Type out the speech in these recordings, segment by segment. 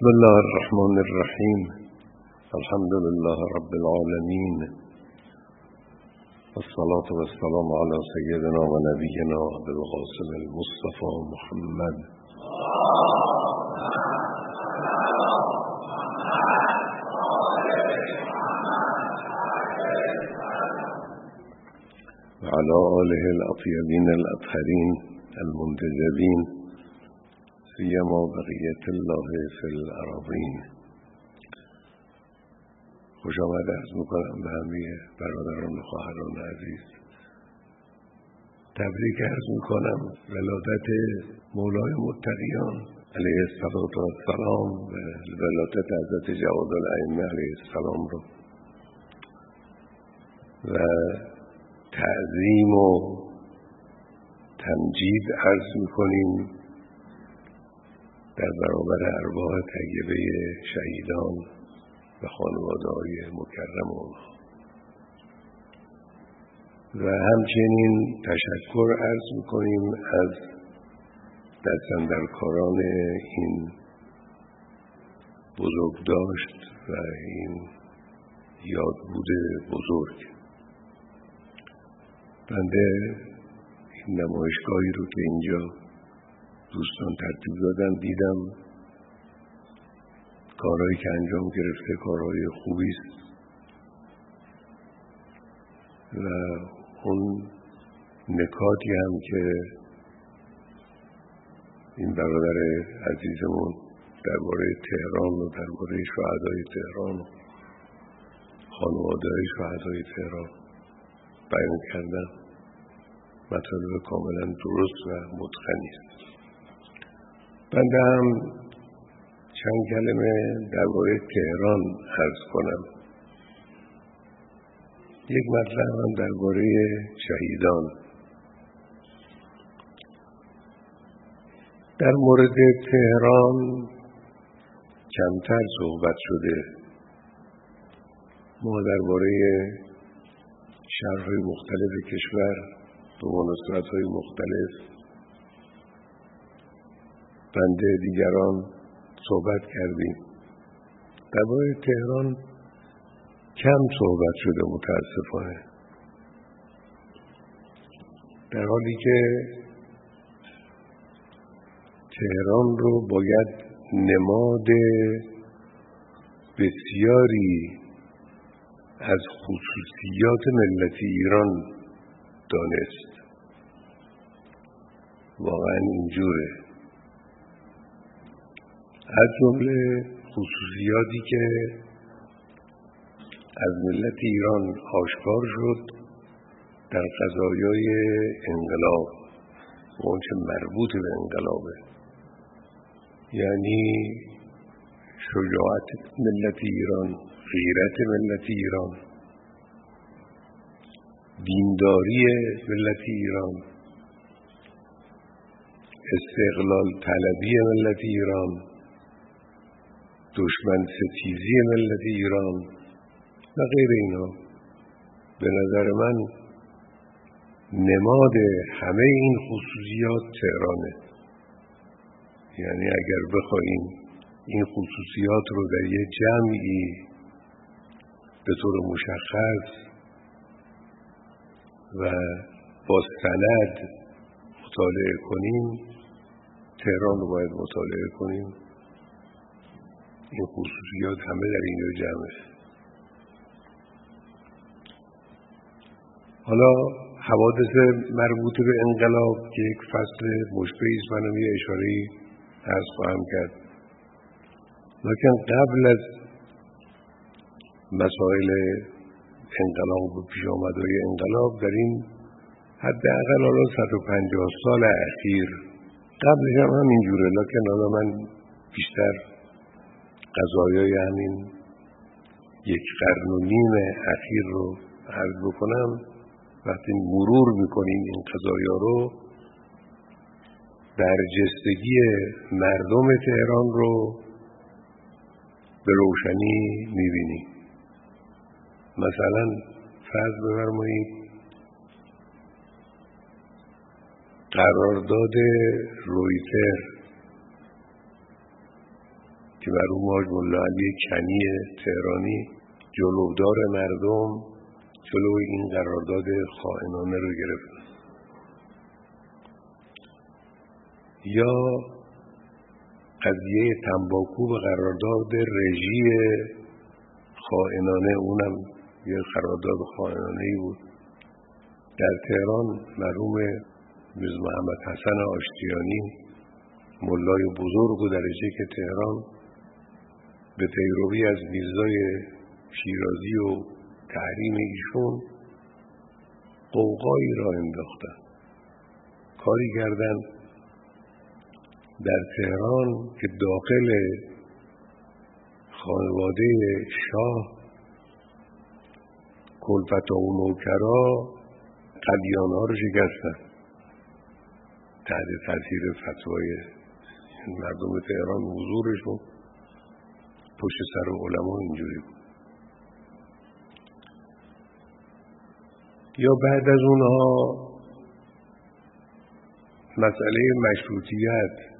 بسم الله الرحمن الرحيم. الحمد لله رب العالمين. والصلاة والسلام على سيدنا ونبينا أبي القاسم المصطفى محمد. وعلى آله الأطيبين الأطهرين المنتجبين سيما بقية الله في الأراضين خوش آمد از می‌کنم به همه برادران و خواهران عزیز. تبریک ارز می‌کنم ولادت مولای متقیان علیه السلام و ولادت حضرت جواد الائمه علیه السلام رو. و تعظیم و تمجید عرض می‌کنیم. در برابر ارواح طیبه شهیدان و خانواده های مکرم اونها و همچنین تشکر عرض می‌کنیم از دستندرکاران این بزرگ داشت و این یادبود بزرگ. بنده این نمایشگاهی رو که اینجا دوستان ترتیب دادن دیدم کارهایی که انجام گرفته کارهای خوبی است. و اون نکاتی هم که این برادر عزیزمون درباره تهران و درباره شهدای تهران و خانواده شهدای تهران بیان کردن مطالب کاملا درست و متقنی است. بنده هم چند کلمه درباره تهران عرض کنم. یک مطلب هم درباره شهیدان. در مورد تهران کمتر صحبت شده. ما درباره شهرهای مختلف کشور به مناسبت های مختلف بنده دیگران صحبت کردیم. درباره تهران کم صحبت شده متاسفانه. در حالی که تهران رو باید نماد بسیاری از خصوصیات ملت ایران دانست. واقعا اینجوره. از جمله خصوصیاتی که از ملت ایران آشکار شد در قضایای انقلاب و اونچه مربوط به انقلابه. یعنی شجاعت ملت ایران غیرت ملت ایران دینداری ملت ایران استقلال طلبی ملت ایران دشمن ستیزی ملت ایران و غیر اینا. به نظر من نماد همه این خصوصیات تهرانه. یعنی اگر بخواهیم این خصوصیات رو در یه جمعی به طور مشخص و با سند مطالعه کنیم تهران رو باید مطالعه کنیم. این خصوصیات همه در اینجا جمعه. حالا حوادث مربوط به انقلاب که یک فصل مشبهی است منم یه اشاره ارز خواهم کرد. لکن قبل از مسائل انقلاب و پیش آمدهای انقلاب در این حداقل حالا 150 سال اخیر قبلش هم همینجوره. لکن حالا من بیشتر قضایای همین یک قرن و نیم اخیر رو عرض بکنم. وقتی مرور می‌کنیم این قضایا رو برجستگی مردم تهران رو به روشنی می‌بینیم. مثلا فرض بفرمایید قرارداد رویتر که مرحوم حاج ملا علی کنی تهرانی جلودار مردم جلو این قرارداد خائنانه رو گرفت. یا قضیه تنباکو به قرارداد رژی خائنانه اونم یه قرارداد خائنانه ای بود. در تهران مرحوم میز محمد حسن آشتیانی ملای بزرگ و درجه که تهران به پیروی از میرزای شیرازی و تحریم ایشون قوقایی را انداختن. کاری کردن در تهران که داخل خانواده شاه کلفت و نوکرا قدیان ها رو شکستن. تحت تاثیر فتوای مردم تهران حضورشون. پشت سر علما اینجوری بود. یا بعد از اونها مسئله مشروطیت.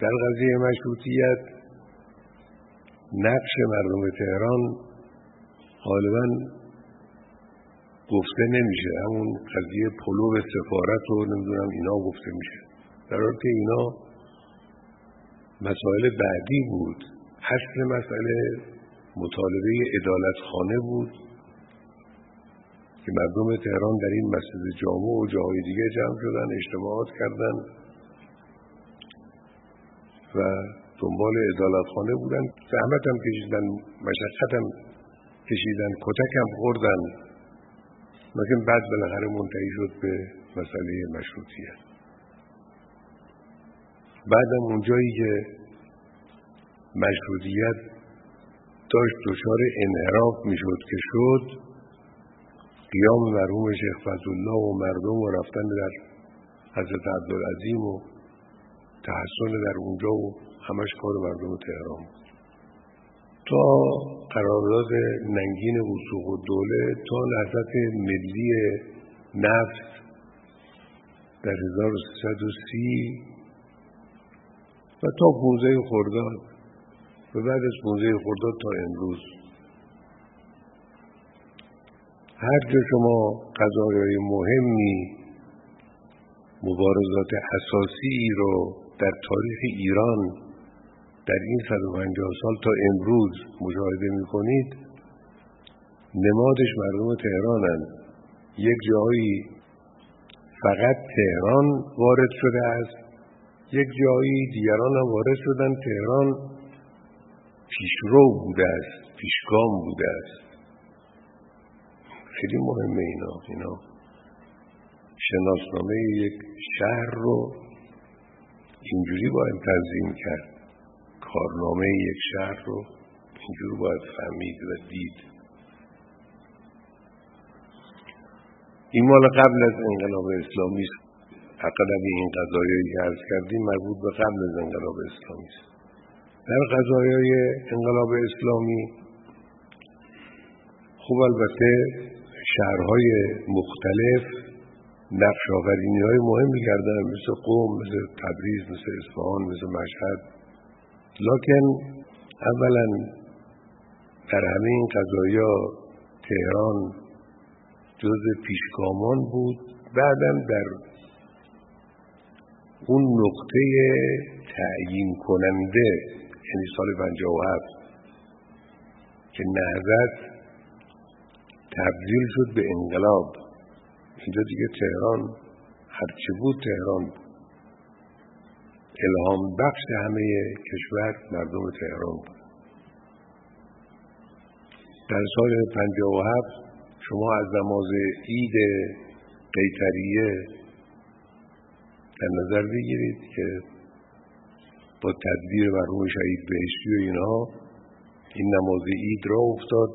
در قضیه مشروطیت نقش مردم تهران غالبا گفته نمیشه. همون قضیه پلو سفارت و نمی‌دونم اینا گفته میشه. در حالی که اینا مسائل بعدی بود. اصل مسئله مطالبه ادالت خانه بود که مردم تهران در این مسجد جامع و جاهای دیگه جمع شدن اجتماعات کردن و دنبال ادالت خانه بودن. زحمت هم کشیدن مشقت هم کشیدن کتک هم خوردن. لیکن بعد بالاخره منتهی شد به مسئله مشروطیت. بعدم اونجایی که مشروطیت داشت دچار انحراف می‌شد که شد قیام مرحوم شیخ فضلالله و مردم و رفتن در حضرت عبدالعظیم و تحسن در اونجا و همش کار مردم تهران تا قرارداد ننگین وسوق و دوله تا لحظت ملی نفت در 1330 و تا 15 خرداد. و بعد از 15 خرداد تا امروز. هر جا شما قضایای مهمی مبارزات اساسی رو در تاریخ ایران در این 150 سال تا امروز مشاهده می کنید نمادش مردم تهرانند یک جایی فقط تهران وارد شده است یک جایی دیگران هم وارد شدن تهران. پیشرو بوده است پیشگام بوده است. خیلی مهمه اینا اینا. شناسنامه یک شهر رو اینجوری باید تنظیم کرد. کارنامه یک شهر رو اینجوری باید فهمید و دید. این مال قبل از انقلاب اسلامی است. اقلب این قضایایی که عرض کردیم مربوط به قبل از انقلاب اسلامی است. در قضایای انقلاب اسلامی خوب البته شهرهای مختلف نقش آفرینی های مهمی کردن مثل قوم مثل تبریز مثل اصفهان مثل مشهد. لکن اولا در همه این قضایا تهران جز پیشگامان بود. بعدا در اون نقطه تعیین کننده یعنی سال 57 که نهضت تبدیل شد به انقلاب. اینجا دیگه تهران هرچه بود تهران الهام بخش همه کشور مردم تهران بود. در سال 57 شما از نماز عید قیتریه در نظر بگیرید که با تدبیر مرحوم شهید بهشتی و اینها این نماز عید را افتاد.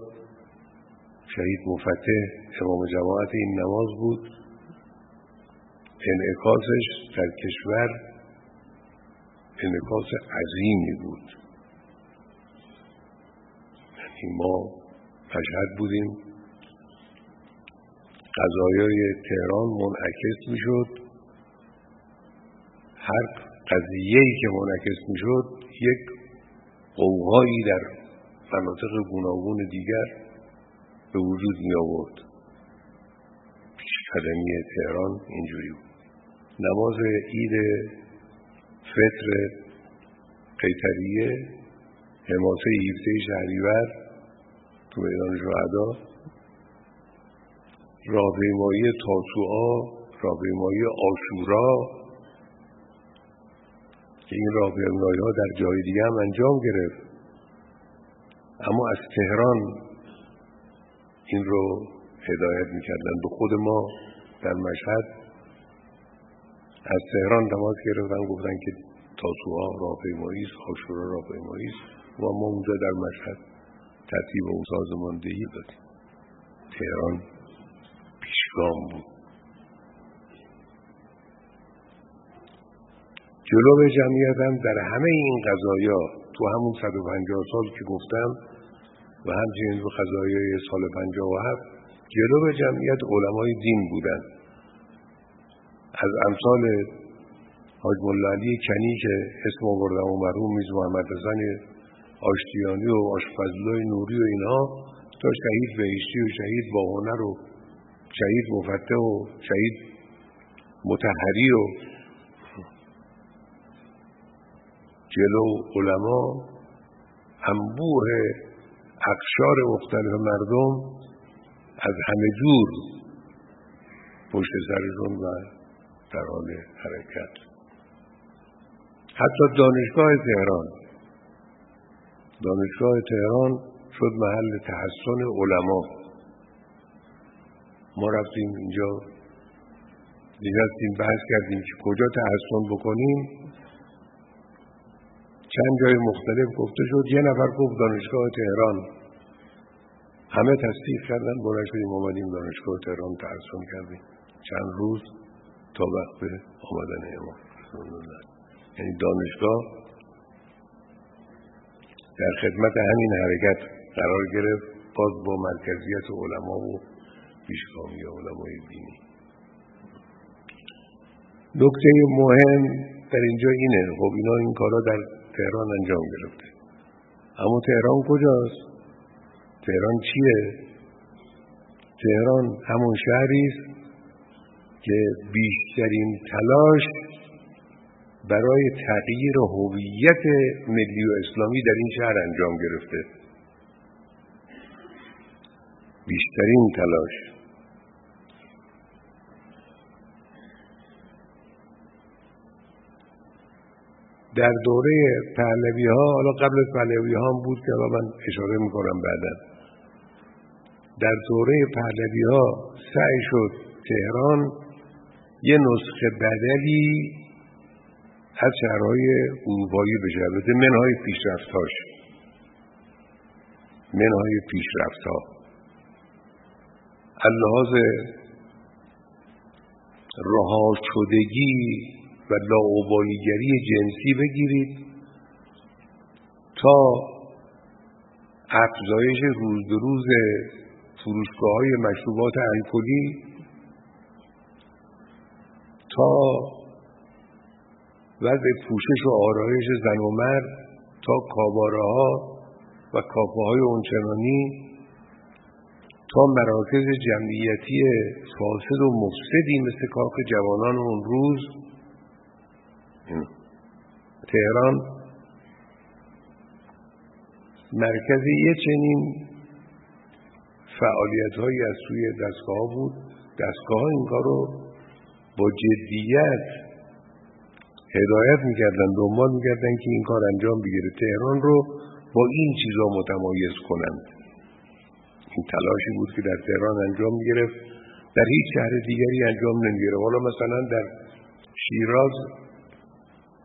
شهید مفتح امام جماعت این نماز بود. انعکاسش در کشور انعکاس عظیمی بود. یعنی ما مشهد بودیم. قضایای تهران منعکس می‌شد. هر قضیه ای که منعکس می‌شد یک قوهایی در مناطق گوناگون دیگر به وجود می آورد پیشقدمی تهران اینجوری بود. نماز عید فطر قیتریه حماسه 17 شهریور تو میدان شهدا راهپیمایی تاسوعا راهپیمایی آشورا که این راهپیمایی ها در جای دیگه هم انجام گرفت. اما از تهران این رو هدایت می‌کردن به خود ما در مشهد. از تهران تماس گرفتن گفتن که تاسوها راهپیمایی است آشورا راهپیمایی است و ما اونجا در مشهد ترتیب اون سازماندهی دادیم. تهران پیشگام بود. جلو جمعیت هم در همه این قضایا تو همون 150 سال که گفتم و همچنین تو قضایای سال 57 جلو جمعیت علمای دین بودن. از امثال حاج علی کنی که اسم آوردم و مرحوم میز محمد حسن آشتیانی و آشفزلای نوری و اینها تا شهید بهشتی و شهید با هنر و شهید مفتح و شهید متحری و جلو علما انبوه اقشار مختلف مردم از همه جور پشت سرشون و در حال حرکت. حتی دانشگاه تهران. دانشگاه تهران شد محل تحسن علما. ما رفتیم اینجا. نشستیم بحث کردیم که کجا تحسن بکنیم. چند جای مختلف گفته شد. یه نفر گفت دانشگاه تهران. همه تصدیق کردن بلند شدیم آمدیم دانشگاه تهران تحسن کردیم. چند روز تا وقت آمدن امام. یعنی دانشگاه در خدمت همین حرکت قرار گرفت باز با مرکزیت علما و پیشگامی علمای دینی. نکته مهم در اینجا اینه. خب اینا این کارا در تهران انجام گرفته. اما تهران کجاست؟ تهران چیه؟ تهران همون شهری است که بیشترین تلاش برای تغییر هویت ملی و اسلامی در این شهر انجام گرفته. بیشترین تلاش. در دوره پهلوی ها حالا قبل از پهلوی ها هم بود که من اشاره می‌کنم بعدا. در دوره پهلوی ها سعی شد تهران یه نسخه بدلی از شهرهای اروپایی بشه. البته منهای پیشرفتاش منهای پیشرفتها. اللحاظ رها شدگی و لاعبالیگری جنسی بگیرید تا افزایش روز به روز فروشگاه های مشروبات الکلی تا وضع پوشش و آرایش زن و مرد تا کاباره ها و کافه های اونچنانی تا مراکز جمعیتی فاسد و مفسدی مثل کاخ جوانان اون روز تهران مرکز یه چنین فعالیت هایی از سوی دستگاه بود. دستگاه ها این کار رو با جدیت هدایت می‌کردن دنبال می‌کردن که این کار انجام بگیره. تهران رو با این چیزا متمایز کنند این تلاشی بود که در تهران انجام می‌گرفت. در هیچ شهر دیگری انجام نمی‌گیره حالا مثلا در شیراز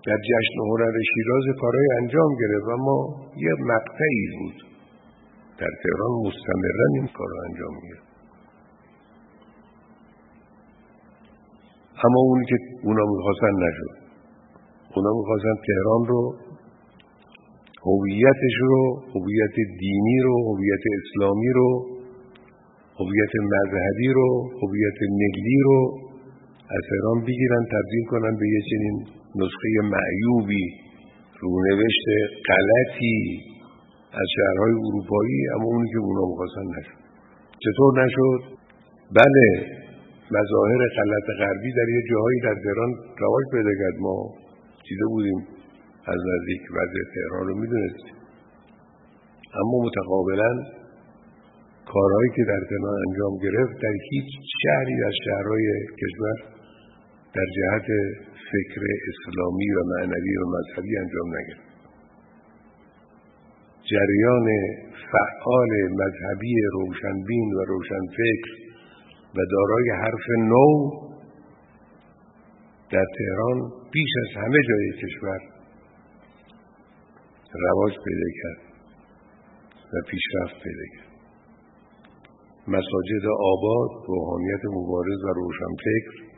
در جشن هنر شیراز کارهای انجام گرفت اما یه مقطعی بود. در تهران مستمرا این کار انجام گرفت. اما اونی که اونا می‌خواستن نشد. اونا می‌خواستن تهران رو هویتش رو هویت دینی رو هویت اسلامی رو هویت مذهبی رو هویت ملی رو از تهران بگیرن تبدیل کنن به یه چنین نسخه معیوبی رونوشت غلطی از شهرهای اروپایی اما اونی که اونا می‌خواستن نشد. چطور نشد؟ بله مظاهر غلط غربی در یه جاهایی در تهران رواج پیدا کرد. ما دیده بودیم. از نزدیک وضع تهران رو می‌دونستیم. اما متقابلا کارهایی که در تهران انجام گرفت در هیچ شهری از شهرهای کشور در جهت فکر اسلامی و معنوی و مذهبی انجام نگرفت. جریان فعال مذهبی روشنبین و روشنفکر و دارای حرف نو در تهران بیش از همه جای کشور رواج پیدا کرد و پیشرفت پیدا کرد. مساجد آباد روحانیت مبارز و روشنفکر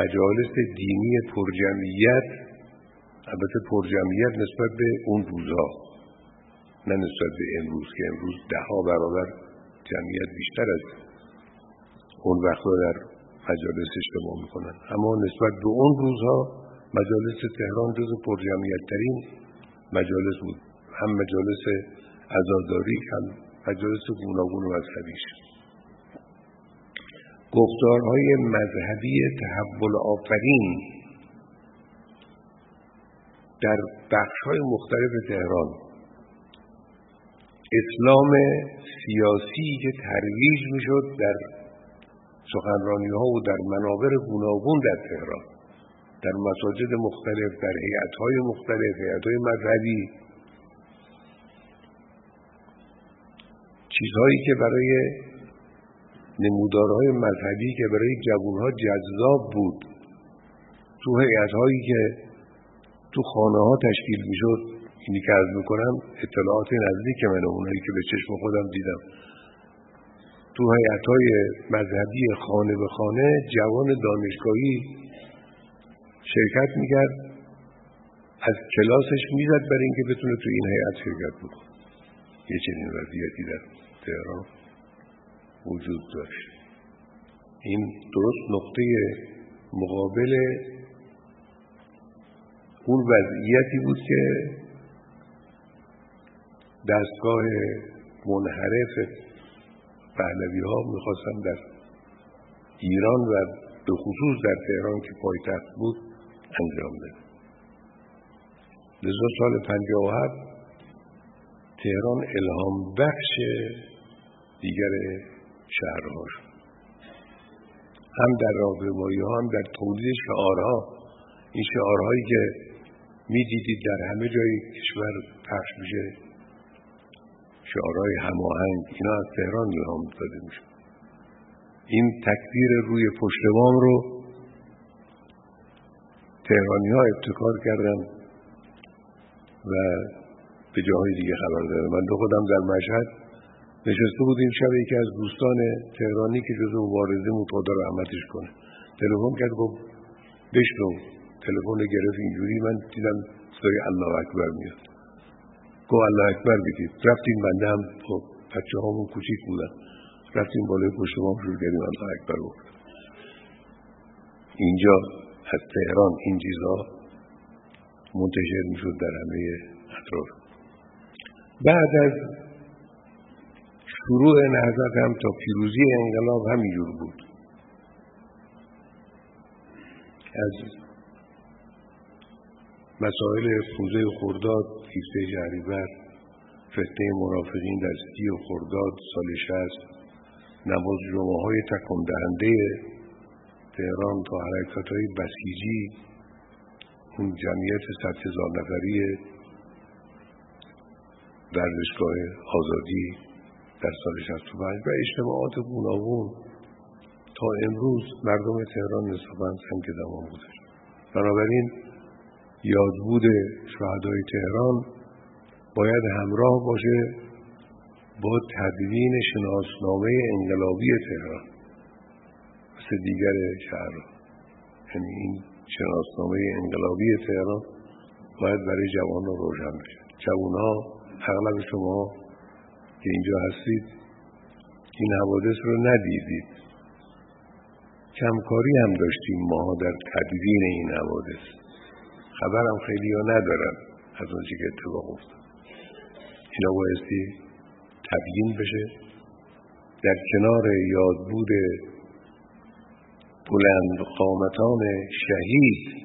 مجالس دینی پرجمعیت البته پرجمعیت نسبت به اون روزها نه نسبت به امروز که امروز ده ها برابر جمعیت بیشتر از اون وقتا در مجالس اجتماع می‌کنن. اما نسبت به اون روزها مجالس تهران جز پرجمعیت ترین مجالس بود. هم مجالس ازاداری هم مجالس گوناگون مذهبیش. گفتارهای مذهبی تحول آفرین در بخشهای مختلف تهران. اسلام سیاسی که ترویج می‌شد در سخنرانی ها و در منابر گوناگون در تهران در مساجد مختلف در هیئت های مختلف هیئت های مذهبی. چیزهایی که برای نمودارهای مذهبی که برای جوانها جذاب بود. تو هایی که تو خانه ها تشکیل می‌شد اینی که از می‌کنم اطلاعات نزدیک من اونایی که به چشم خودم دیدم. تو حیعت های مذهبی خانه به خانه جوان دانشگاهی شرکت می‌کرد از کلاسش می‌زد برای اینکه بتونه تو این هیئت شرکت بکنه. یه چنین وضعیتی در تهران. وجود داشت. این درست نقطه مقابل اون وضعیتی بود که دستگاه منحرف پهلوی ها می‌خواستن در ایران و به خصوص در تهران که پایتخت بود انجام بده لذا سال 57 تهران الهام بخش دیگر شهرها. هم در راهپیمایی ها هم در تولید شعارها. این شعارهایی که می‌دیدید در همه جای کشور پخش میشه. شعارهای هماهنگ اینا از تهران الهام داده میشه این تکبیر روی پشتوام رو تهرانی ها ابتکار کردن و به جاهای دیگه خبر دادن. من دو خودم در مشهد نشسته بودیم شب یکی از دوستان تهرانی که جزو مبارزه متقادا رحمتش کنه. تلفن کرد گفت بشنو. تلفن گرفت اینجوری. من دیدم صدای الله اکبر میاد. گو الله اکبر بگید. رفتیم بنده هم. خب بچه همون کوچیک بودن. رفتیم بالای پشت ما شروع کردیم الله اکبر گفت اینجا از تهران این چیزها منتشر می‌شد در همه اطراف. بعد از شروع نهضت هم تا پیروزی انقلاب همینجور بود. از مسائل فوزه خرداد 17 جهریور فتنه مرافقین در سی و خرداد سال شست نماز جمعه های تکم دهنده تهران تا حرکت های بسیجی اون جمعیت ست هزار نفری ورزشگاه آزادی. در سال 65 و اجتماعات گوناگون تا امروز مردم تهران نسبا سنگ دمان بوده بنابراین یادبود شهدای تهران باید همراه باشه با تدوین شناسنامه انقلابی تهران مثل دیگر شهر. یعنی این شناسنامه انقلابی تهران باید برای جوان رو روشن بشه. جوان ها اغلب شما که اینجا هستید این حوادث رو ندیدید. کمکاری هم داشتیم ما در تدوین این حوادث. خبرم خیلی ها ندارن از اونچه که اتفاق افتاد. اینا بایستی تبیین بشه. در کنار یادبود بلند قامتان شهید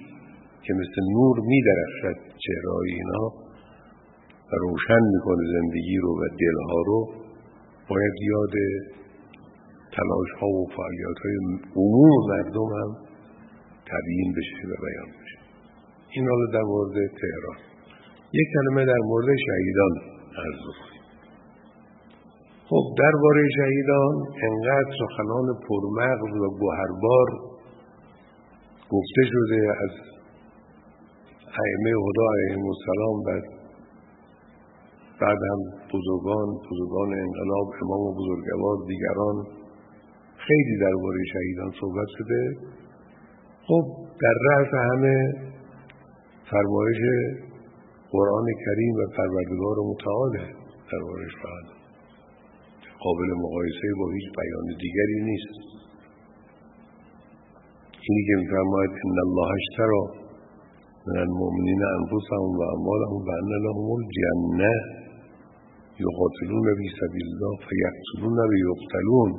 که مثل نور می درخشد چهرهای اینا و روشن می‌کنه زندگی رو و دلها رو باید یاد تلاش ها و فعالیت های عموم مردم هم تبیین بشه و بیان بشه. این حالا در مورد تهران. یک کلمه در مورد شهیدان عرض خب درباره شهیدان انقدر سخنان پرمغز و گوهربار گفته شده از ائمه خدا علیهم السلام و بعد هم بزرگان بزرگان انقلاب امام و بزرگوار دیگران خیلی درباره شهیدان صحبت شده. خب در رأس همه فرمایش قرآن کریم و پروردگار متعاله درباره شهیدان قابل مقایسه با هیچ بیان دیگری نیست. اینی که میفرماید ان الله اشترا من المؤمنین انفسهم و اموالهم و ان لهم الجنه یقاتلون فی سبیل الله فیقتلون و یقتلون.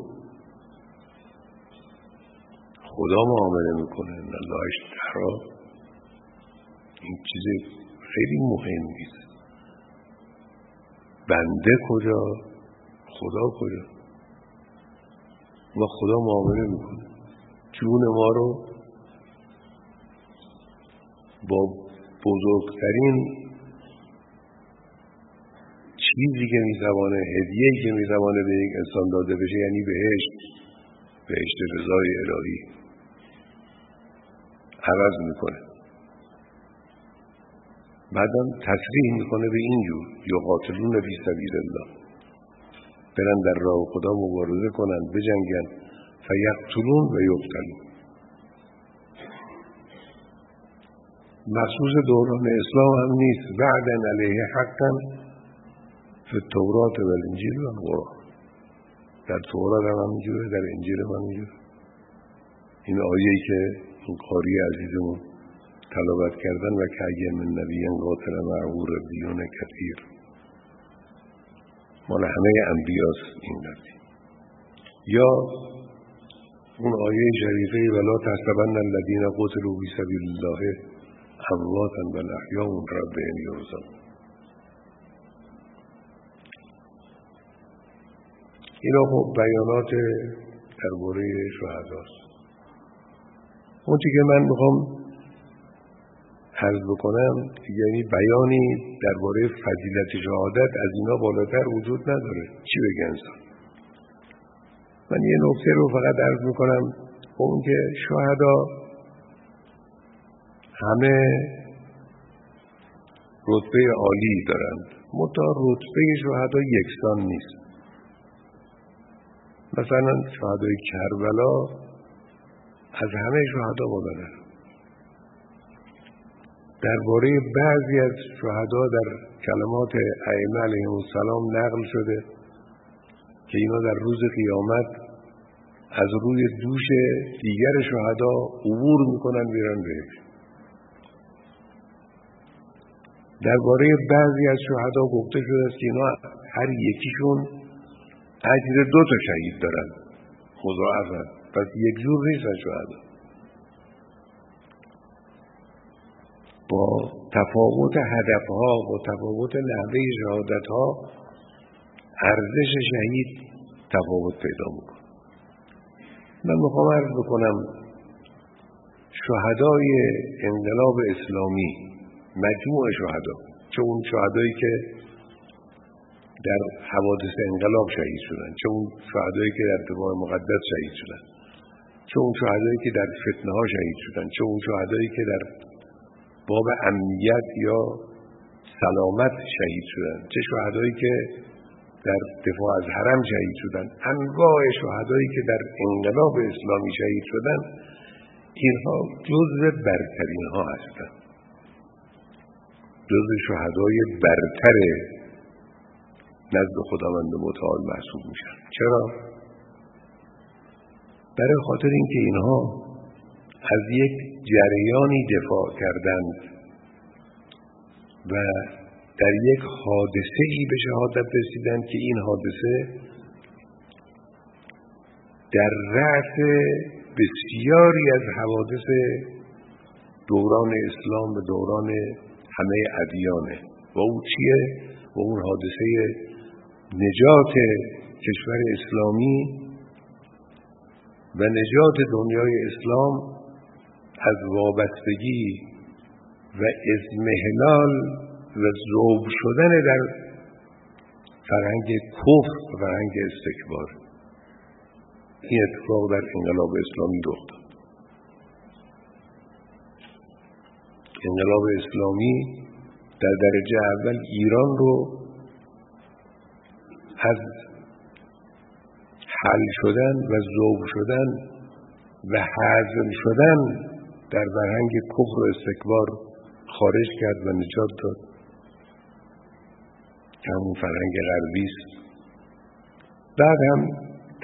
خدا معامله می‌کنه. الله اشترا این چیز خیلی مهمی است بنده کجا؟ خدا کجا؟ و خدا معامله می‌کنه. جون ما رو با بزرگترین چیزی که می‌توانه هدیه‌ای که می‌توانه به یک انسان داده بشه یعنی بهشت بهشت رضای الهی. عوض می‌کنه. بعدم تصریح می‌کنه به اینجور یقاتلون فی سبیل الله. برن در راه خدا مبارزه کنن بجنگن. فیقتلون و یقتلون. مخصوص دوران اسلام هم نیست. بعدا علیه حقا فی التورات و الانجیل و القرآن در تورات هم همینجوره در انجیل هم همینجوره. این آیه‌ای که این قاری عزیزمون تلاوت کردن و که اگه من نبیین قاتل معهور ربیون کثیر. مال همه انبیاست این نبی یا اون آیه شریفه ولا تحسبن الذین قتلوا فی سبیل الله امواتا بل احیاء ربهم یرزقون اینا خب بیانات درباره شهداست. اون که من می‌خوام عرض بکنم یعنی بیانی درباره فضیلت شهادت از اینا بالاتر وجود نداره. چی انسان؟ من یه نکته رو فقط عرض می‌کنم اون که شهدا همه رتبه عالی دارند. متا رتبه شهدا یکسان نیست. مثلا شهدای کربلا از همه شهدا بالاتر درباره بعضی از شهدا در کلمات ائمه علیهم السلام نقل شده که اینا در روز قیامت از روی دوش دیگر شهدا عبور می‌کنن میرن بهش. درباره بعضی از شهدا گفته شده است که اینا هر یکیشون اجر دو تا شهید دارن. مضاعفن پس یک جور نیستن شهدا. با تفاوت هدفها با تفاوت نحوه شهادتها ارزش شهید تفاوت پیدا می‌کنه. من می‌خوام عرض بکنم شهدای انقلاب اسلامی مجموع شهدا چه اون شهدایی که در حوادث انقلاب شهید شدن چه اون شهدایی که در دفاع مقدس شهید شدن چه اون شهدایی که در فتنه ها شهید شدن چه اون شهدایی که در باب امنیت یا سلامت شهید شدن چه شهدایی که در دفاع از حرم شهید شدن انواع شهدایی که در انقلاب اسلامی شهید شدن اینها جزء برترین ها هستند جزء شهدای برتر نزد خداوند متعال محسوب میشن. چرا؟ برای خاطر اینکه اینها از یک جریانی دفاع کردند و در یک حادثه ای به شهادت رسیدن که این حادثه در رأس بسیاری از حوادث دوران اسلام و دوران همه ادیانه. و او چیه؟ و اون حادثه نجات کشور اسلامی و نجات دنیای اسلام از وابستگی و ازمهلال و زوب شدن در فرهنگ کفر و فرهنگ استکبار. این اتفاق در انقلاب اسلامی رخ داد. انقلاب اسلامی در درجه اول ایران رو از حل شدن و ذوب شدن و حزم شدن در فرهنگ کفر و استکبار خارج کرد و نجات داد. که همون فرهنگ غربی است. بعد هم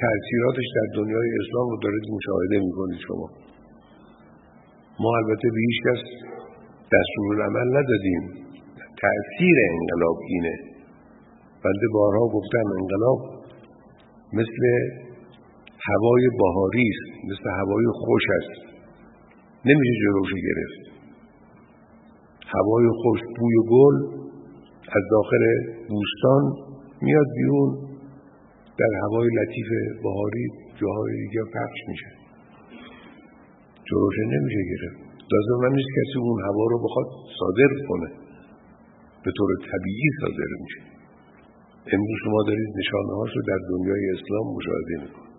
تأثیراتش در دنیای اسلام رو دارید مشاهده می‌کنید شما. ما البته به هیچ کس دستور عمل ندادیم. تأثیر انقلاب اینه. بنده بارها گفتم انقلاب مثل هوای بهاری است مثل هوای خوش است. نمیشه جلوش گرفت. هوای خوش بوی گل از داخل بوستان میاد بیرون در هوای لطیف بهاری جاهای دیگه پخش میشه. جلوش نمیشه گرفت. لازم من نیست کسی اون هوا رو بخواد صادر کنه. به طور طبیعی صادر میشه. امروز شما دارید نشانه رو در دنیای اسلام مشاهده می‌کنید.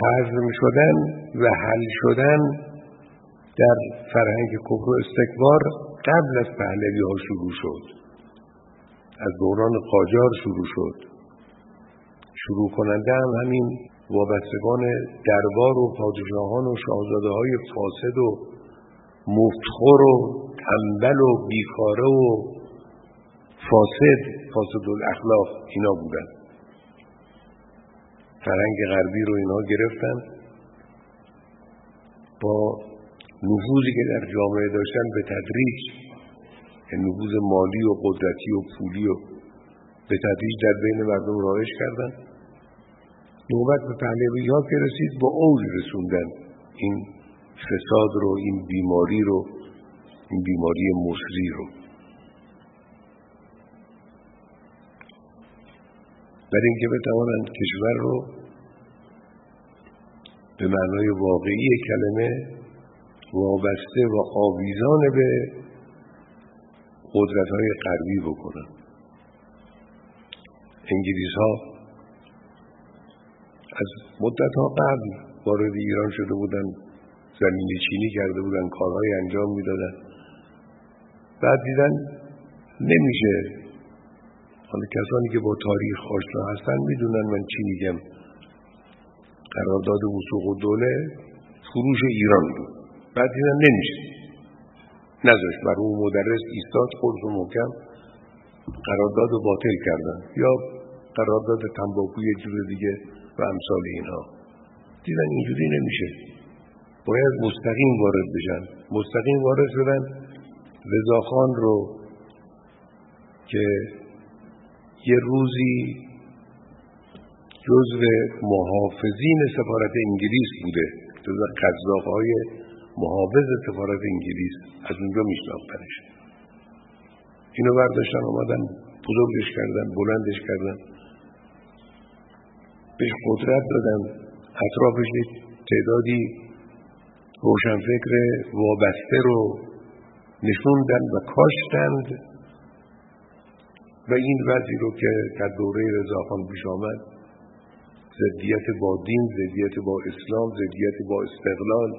حزم شدن و حل شدن در فرهنگ کفر و استکبار قبل از پهلوی ها شروع شد. از دوران قاجار شروع شد. شروع کننده هم همین وابستگان دربار و پادشاهان و شاهزاده های فاسد و مفتخور و تنبل و بیکاره و فاسد فاسد الاخلاق اینا بودن. فرنگ غربی رو اینا گرفتن. با نفوذی که در جامعه داشتن به تدریج نفوذ مالی و قدرتی و پولی و به تدریج در بین مردم رایش کردن. نوبت به پهلوی ها که رسید با اوج رسوندن این فساد رو این بیماری رو این بیماری مصری رو. برای اینکه بتوانند کشور رو به معنای واقعی کلمه وابسته و آویزان به قدرت های غربی بکنن انگلیس ها از مدت ها قبل وارد ایران شده بودن زمین چینی کرده بودن کارهای انجام می‌دادن بعد دیدن نمیشه حالا کسانی که با تاریخ آشنا هستن می‌دونن من چی میگم. قرارداد وسوق و دوله فروش ایران بود. بعد دیدن نمیشه. نذاشت بر اون مدرس ایستاد خود رو محکم قرارداد رو باطل کردن. یا قرارداد تنباکوی جور دیگه و امثال اینها. دیدن اینجوری نمیشه. باید مستقیم وارد بشن. مستقیم وارد شدن. رضاخان رو که یه روزی جزو محافظین سفارت انگلیس بوده جزو قذاقهای محافظ سفارت انگلیس از اونجا میشناختنش اینو برداشتن آمدن بزرگش کردن بلندش کردن. بهش قدرت دادن اطرافش تعدادی روشنفکر وابسته رو نشوندن و کاشتند. و این وضعی رو که در دوره رضاخان پیش آمد زدیت با دین زدیت با اسلام زدیت با استقلال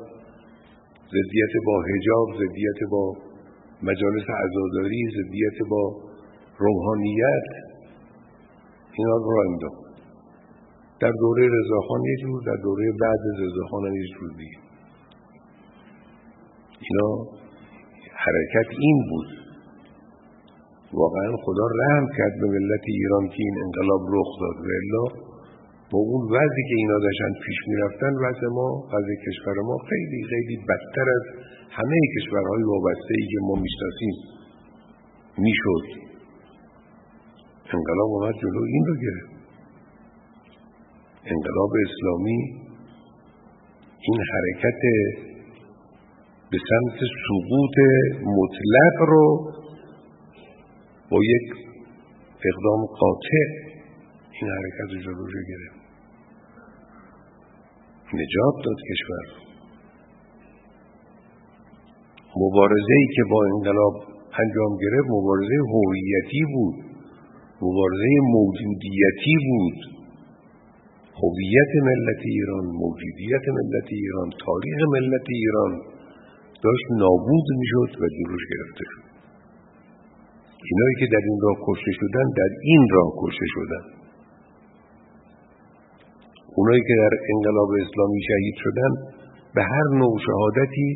زدیت با حجاب زدیت با مجالس عزاداری زدیت با روحانیت اینا رو انداخت. در دوره رضاخان یه جور در دوره بعد رضاخان هم یه جور دیگه. اینا حرکت این بود. واقعا خدا رحم کرد به ملت ایران که این انقلاب رخ داد. و الا با اون وضعی که اینا داشتن پیش می‌رفتن وضع ما وضع کشور ما خیلی خیلی بدتر از همه کشورهای وابسته ای که ما می‌شناسیم می‌شد. انقلاب آمد جلو این رو گرفت. انقلاب اسلامی این حرکت به سمت سقوط مطلق رو یک اقدام قاطع این حرکت رو جلو گرفت. نجات داد کشور. مبارزه ای که با انقلاب انجام گرفت مبارزه هویتی بود. مبارزه موجودیتی بود. هویت ملت ایران موجودیت ملت ایران تاریخ ملت ایران داشت نابود می‌شد و جلوش گرفته شد. اینایی که در این راه کشته شدن در این راه کشته شدن. اونایی که در انقلاب اسلامی شهید شدن به هر نوع شهادتی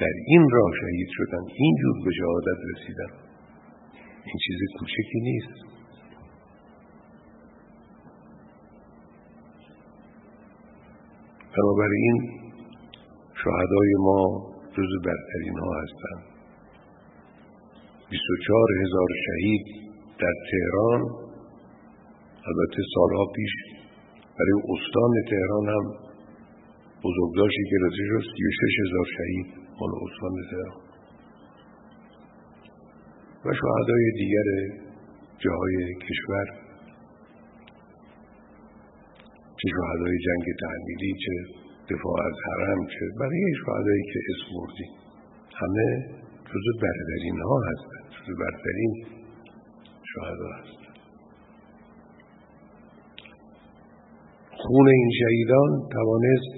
در این راه شهید شدن اینجور به شهادت رسیدن. این چیز کوچکی نیست. بنابراین شهدای ما جز برترین ها هستند. 24 هزار شهید در تهران. البته سالها پیش برای استان تهران هم بزرگداشتی گرفته شد 36 هزار شهید مال استان تهران. و شهدای دیگر جاهای کشور. چه شهدای جنگ تحمیلی چه دفاع از حرم چه برای شهدایی که اسم بردی. همه جز برترین ها هستند جز برترین شهدا هست خون این شهیدان توانست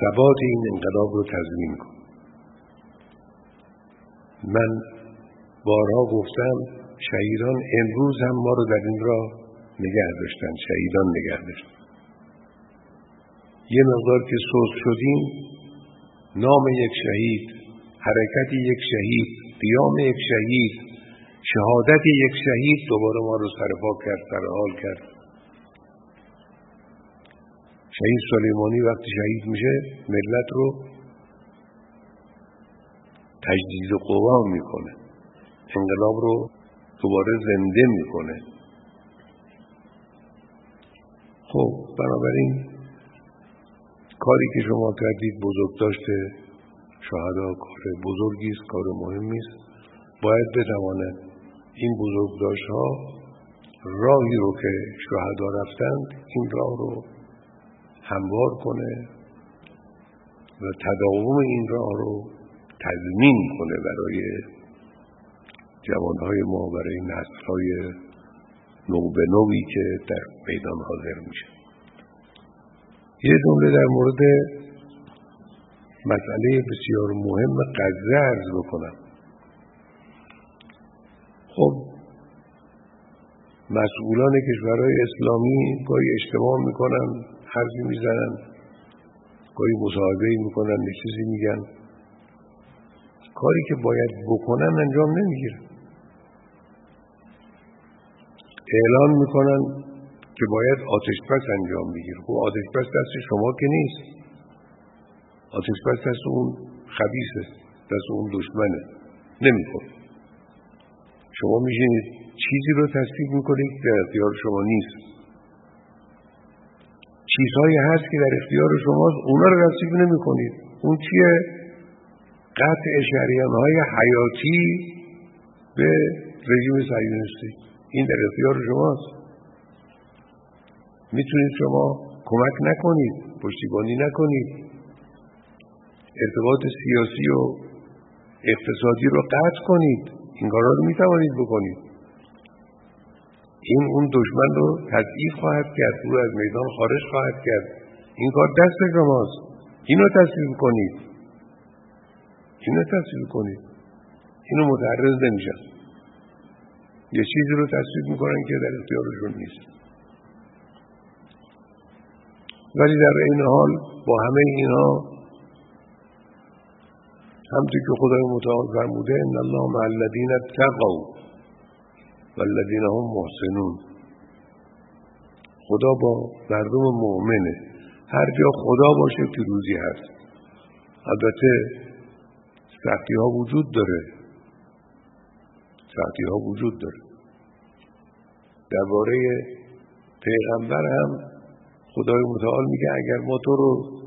ثبات این انقلاب رو تضمین کن من بارها گفتم شهیدان امروز هم ما رو در این راه نگه داشتن شهیدان نگه داشتن. یه مقدار که سوز شدیم نام یک شهید حرکت یک شهید قیام یک شهید شهادت یک شهید دوباره ما رو سرپا کرد سرحال کرد. شهید سلیمانی وقتی شهید میشه ملت رو تجدید قوا می‌کنه. انقلاب رو دوباره زنده می‌کنه. خب بنابراین کاری که شما کردید بزرگ داشته شهدا کار بزرگی است کار مهمی است. باید بتواند این بزرگداشت ها راهی رو که شهدا رفتند این راه رو هموار کنه و تداوم این راه رو تضمین کنه برای جوانهای ما برای نسلهای نو به نوی که در میدان حاضر میشه. یه جمله در مورد مسئله بسیار مهم قضه ارز بکنم. خب مسئولان کشورهای اسلامی گاهی اشتباه می‌کنن حرفی می‌زنن گاهی مصاحبه می‌کنن یه چیزی میگن. کاری که باید بکنن انجام نمی‌گیرن اعلان می‌کنن که باید آتش پس انجام بگیر خب آتش پس دست شما که نیست. آتش پس دست اون خبیثه دست اون دشمنه. نمیکن شما میشینید چیزی رو تصدیق می‌کنید در اختیار شما نیست. چیزهایی هست که در اختیار شماست اونا رو تصدیق نمی‌کنید. اون چیه؟ قطع شریان های حیاتی به رژیم صهیونیستی. این در اختیار شماست. می‌تونید شما کمک نکنید پشتیبانی نکنید. ارتباط سیاسی و اقتصادی رو قطع کنید. این کارا رو می‌توانید بکنید. این اون دشمن رو تضعیف خواهد کرد او از میدان خارج خواهد کرد. این کار دست شماست. اینو تصویب کنید. اینو تصویب کنید. اینو متعرض نمیشن یه چیزی رو تصویب می‌کنن که در اختیارشون نیست. ولی در این حال با همه اینها همطور که خدای متعال فرموده ان الله مع الذین اتقوا والذین هم محسنون. خدا با مردم مؤمنه. هر جا خدا باشه پیروزی هست. البته سختی ها وجود داره. سختی ها وجود داره. درباره پیغمبر هم خدای متعال میگه اگر ما تو رو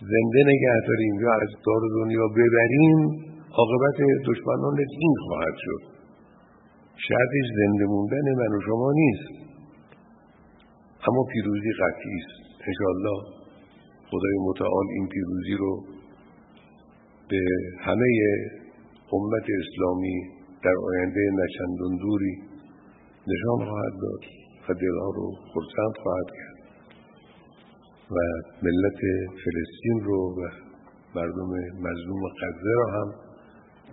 زنده نگه داریم. یا از دار دنیا ببریم عاقبت دشمنان این خواهد شد. شرطش زنده موندن من و شما نیست. اما پیروزی قطعی است. انشاءالله خدای متعال این پیروزی رو به همه امت اسلامی در آینده نچندان دوری نشان خواهد داد و دلها رو خرسند خواهد کرد. و ملت فلسطین رو و مردم مظلوم غزه را هم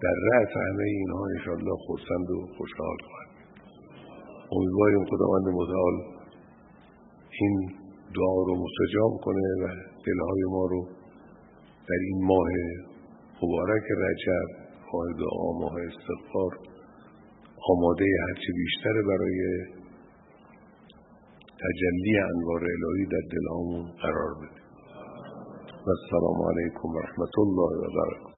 در رأس همه اینها انشاءالله خرسند و خوشحال خواهد امیدواریم خداوند متعال این دعا رو مستجاب کنه و دلهای ما رو در این ماه مبارک رجب ماه دعا ماه استغفار آماده هرچه بیشتر برای تجلی انوار الهی در دلهامون قرار بده. و السلام علیکم و رحمت الله و برکاته.